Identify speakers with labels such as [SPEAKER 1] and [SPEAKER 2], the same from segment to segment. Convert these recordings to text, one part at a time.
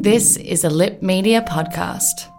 [SPEAKER 1] This is a Lip Media podcast.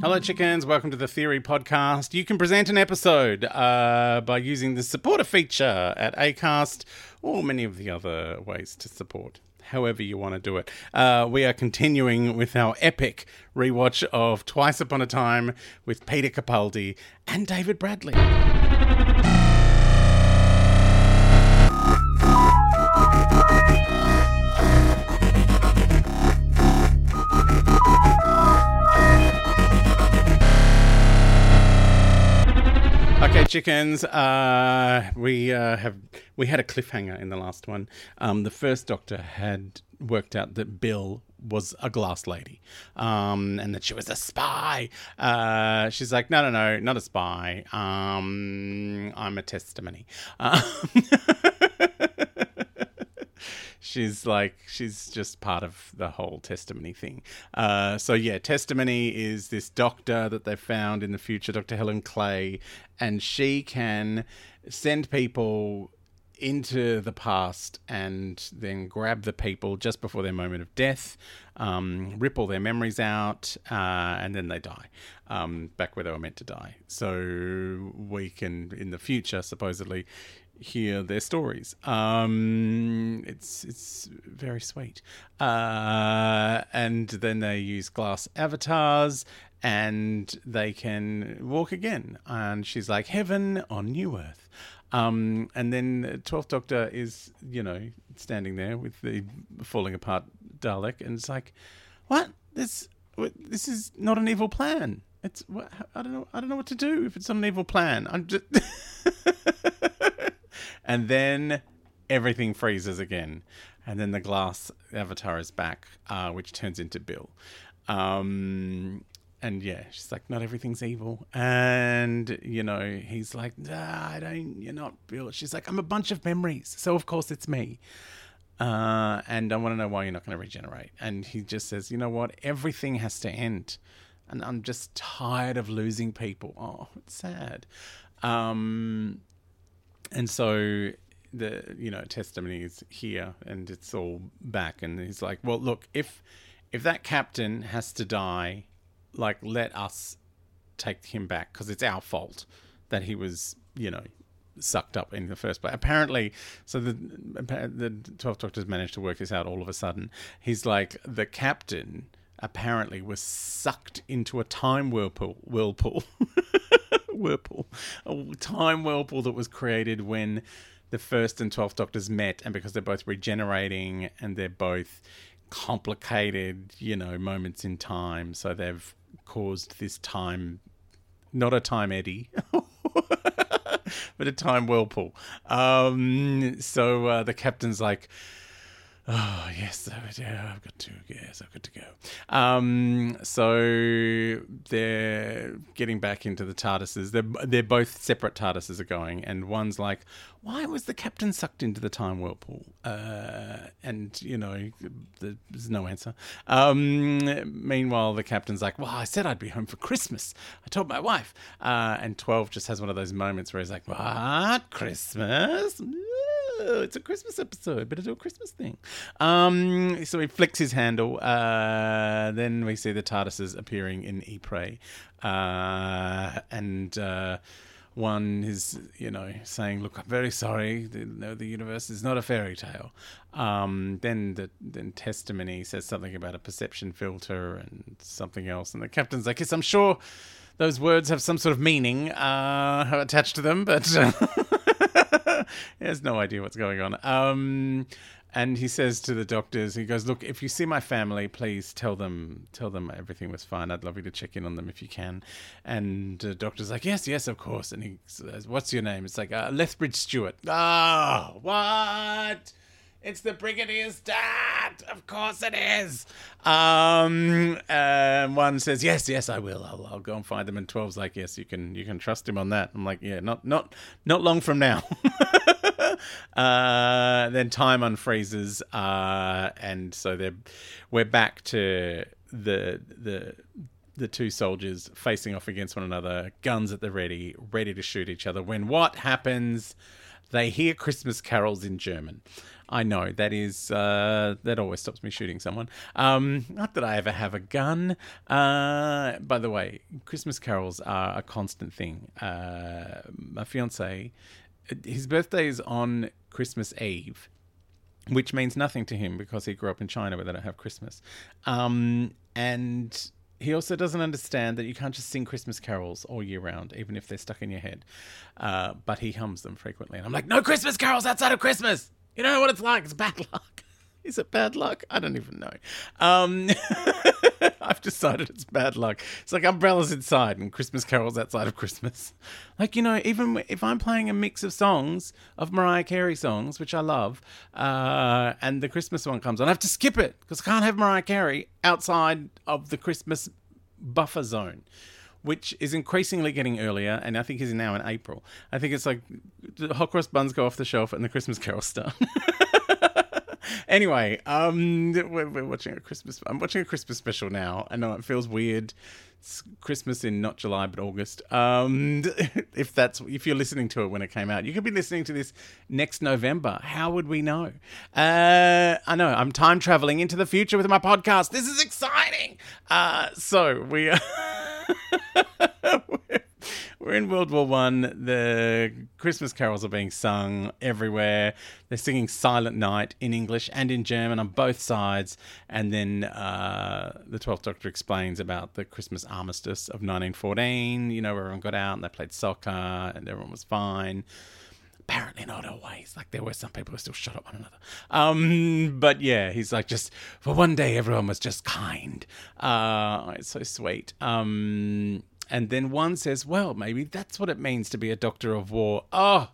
[SPEAKER 2] Hello, chickens. Welcome to the Theory Podcast. You can present an episode uh, by using the supporter feature at ACAST or many of the other ways to support. However, you want to do it. Uh, we are continuing with our epic rewatch of Twice Upon a Time with Peter Capaldi and David Bradley. Chickens. Uh, we uh, have we had a cliffhanger in the last one. Um, the first Doctor had worked out that Bill was a glass lady, um, and that she was a spy. Uh, she's like, no, no, no, not a spy. Um, I'm a testimony. Um, she's like she's just part of the whole testimony thing. Uh, so yeah testimony is this doctor that they found in the future dr helen clay and she can send people into the past and then grab the people just before their moment of death, um, rip all their memories out, uh, and then they die um, back where they were meant to die. So we can, in the future, supposedly, hear their stories. Um, it's it's very sweet. Uh, and then they use glass avatars and they can walk again. And she's like, Heaven on New Earth. Um, and then Twelfth Doctor is, you know, standing there with the falling apart Dalek, and it's like, what? This this is not an evil plan. It's I don't know. I don't know what to do if it's not an evil plan. I'm just. and then everything freezes again, and then the glass avatar is back, uh, which turns into Bill. Um, and yeah, she's like, not everything's evil. And, you know, he's like, nah, I don't, you're not Bill. She's like, I'm a bunch of memories. So, of course, it's me. Uh, and I want to know why you're not going to regenerate. And he just says, you know what? Everything has to end. And I'm just tired of losing people. Oh, it's sad. Um, and so the, you know, testimony is here and it's all back. And he's like, well, look, if, if that captain has to die, like let us take him back because it's our fault that he was you know sucked up in the first place. Apparently so the the 12 doctors managed to work this out all of a sudden. He's like the captain apparently was sucked into a time whirlpool whirlpool whirlpool a time whirlpool that was created when the first and 12th doctors met and because they're both regenerating and they're both complicated you know moments in time. So they've caused this time, not a time eddy, but a time whirlpool. Um, so uh, the captain's like, Oh yes, yeah, I've got to. Yes, I've got to go. Um, so they're getting back into the TARDISes. They're they're both separate TARDISes are going, and one's like, "Why was the captain sucked into the time whirlpool?" Uh, and you know, there's no answer. Um, meanwhile, the captain's like, "Well, I said I'd be home for Christmas. I told my wife." Uh, and Twelve just has one of those moments where he's like, "What Christmas?" It's a Christmas episode. Better do a Christmas thing. Um, so he flicks his handle. Uh, then we see the TARDISes appearing in Ypres. Uh, and uh, one is, you know, saying, "Look, I'm very sorry. The, no, the universe is not a fairy tale." Um, then the then testimony says something about a perception filter and something else, and the captain's like, "Yes, I'm sure." Those words have some sort of meaning uh, attached to them, but he has no idea what's going on. Um, and he says to the doctors, he goes, "Look, if you see my family, please tell them, tell them everything was fine. I'd love you to check in on them if you can." And the doctor's like, "Yes, yes, of course." And he says, "What's your name?" It's like uh, Lethbridge Stewart. Oh, what? It's the Brigadier's dad. Of course it is. Um, and one says, "Yes, yes, I will. I'll, I'll go and find them." And 12's like, "Yes, you can. You can trust him on that." I'm like, "Yeah, not, not, not long from now." uh, then time unfreezes, uh, and so they're we're back to the the the two soldiers facing off against one another, guns at the ready, ready to shoot each other. When what happens? They hear Christmas carols in German. I know that is uh, that always stops me shooting someone. Um, not that I ever have a gun. Uh, by the way, Christmas carols are a constant thing. Uh, my fiance, his birthday is on Christmas Eve, which means nothing to him because he grew up in China where they don't have Christmas. Um, and he also doesn't understand that you can't just sing Christmas carols all year round, even if they're stuck in your head. Uh, but he hums them frequently. And I'm like, no Christmas carols outside of Christmas. You know what it's like? It's bad luck. Is it bad luck? I don't even know. Um, I've decided it's bad luck. It's like umbrellas inside and Christmas carols outside of Christmas. Like, you know, even if I'm playing a mix of songs, of Mariah Carey songs, which I love, uh, and the Christmas one comes on, I have to skip it because I can't have Mariah Carey outside of the Christmas buffer zone which is increasingly getting earlier, and I think is now in April. I think it's like the hot cross buns go off the shelf and the Christmas carols start. anyway, um, we're, we're, watching a Christmas. I'm watching a Christmas special now. I know it feels weird. It's Christmas in not July but August. Um, if that's if you're listening to it when it came out, you could be listening to this next November. How would we know? Uh, I know I'm time traveling into the future with my podcast. This is exciting. Uh, so we. we're in World War One. The Christmas carols are being sung everywhere. They're singing Silent Night in English and in German on both sides. And then uh, the Twelfth Doctor explains about the Christmas armistice of 1914. You know, where everyone got out and they played soccer and everyone was fine. Apparently not always. Like there were some people who still shot at one another. Um, but yeah, he's like just for one day everyone was just kind. Uh, it's so sweet. Um, and then one says, well, maybe that's what it means to be a doctor of war. Oh,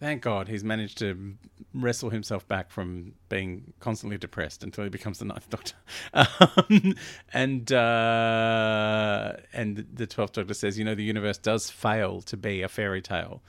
[SPEAKER 2] thank God he's managed to wrestle himself back from being constantly depressed until he becomes the Ninth Doctor. Um, and uh, and the Twelfth Doctor says, you know, the universe does fail to be a fairy tale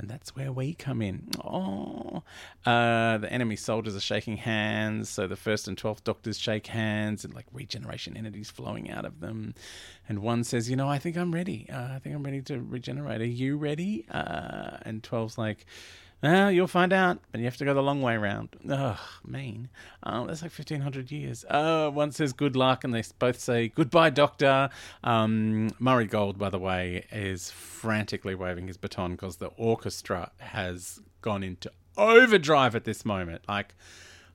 [SPEAKER 2] and that's where we come in. Oh, uh, the enemy soldiers are shaking hands, so the first and twelfth doctors shake hands, and like regeneration energies flowing out of them. And one says, "You know, I think I'm ready. Uh, I think I'm ready to regenerate. Are you ready?" Uh, and twelve's like, well, you'll find out, but you have to go the long way around. Ugh, mean. Oh, that's like 1500 years. Uh, one says good luck, and they both say goodbye, Doctor. Um, Murray Gold, by the way, is frantically waving his baton because the orchestra has gone into overdrive at this moment. Like,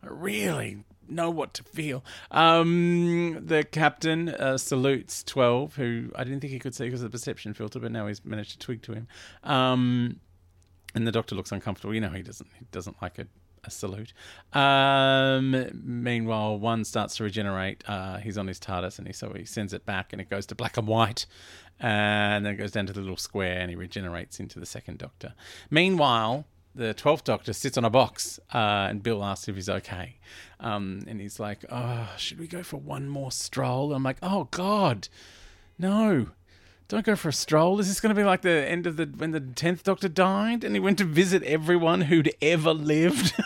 [SPEAKER 2] I really know what to feel. Um, the captain uh, salutes 12, who I didn't think he could see because of the perception filter, but now he's managed to twig to him. Um, and the doctor looks uncomfortable. You know, he doesn't he doesn't like a, a salute. Um, meanwhile, one starts to regenerate. Uh, he's on his TARDIS, and he so he sends it back, and it goes to black and white, and then it goes down to the little square, and he regenerates into the second Doctor. Meanwhile, the twelfth Doctor sits on a box, uh, and Bill asks if he's okay, um, and he's like, "Oh, should we go for one more stroll?" I'm like, "Oh God, no." Don't go for a stroll. Is this going to be like the end of the when the tenth Doctor died and he went to visit everyone who'd ever lived?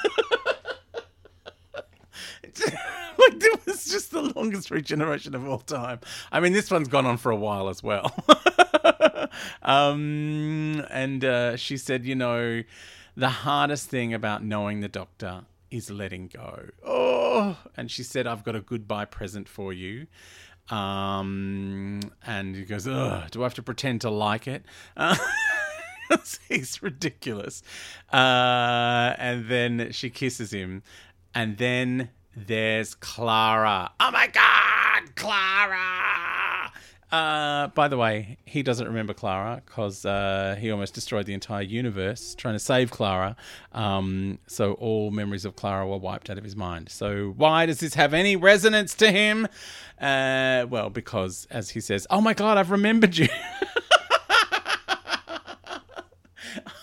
[SPEAKER 2] like it was just the longest regeneration of all time. I mean, this one's gone on for a while as well. um, and uh, she said, you know, the hardest thing about knowing the Doctor is letting go. Oh, and she said, I've got a goodbye present for you. Um, and he goes, Ugh, do I have to pretend to like it? Uh, he's ridiculous. Uh, and then she kisses him. And then there's Clara. Oh my God, Clara! Uh, by the way, he doesn't remember Clara because uh, he almost destroyed the entire universe trying to save Clara. Um, so all memories of Clara were wiped out of his mind. So why does this have any resonance to him? Uh, well, because as he says, "Oh my God, I've remembered you."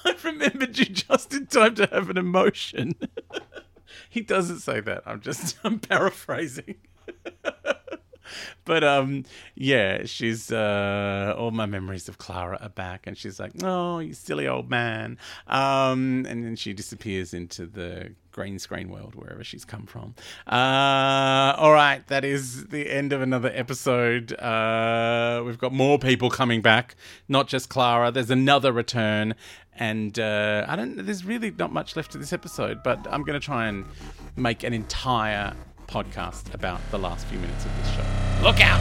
[SPEAKER 2] I've remembered you just in time to have an emotion. he doesn't say that. I'm just I'm paraphrasing. But um yeah she's uh all my memories of clara are back and she's like oh you silly old man. Um and then she disappears into the green screen world wherever she's come from. Uh all right that is the end of another episode. Uh we've got more people coming back not just clara. There's another return and uh, I don't. There's really not much left to this episode, but I'm going to try and make an entire podcast about the last few minutes of this show. Look out!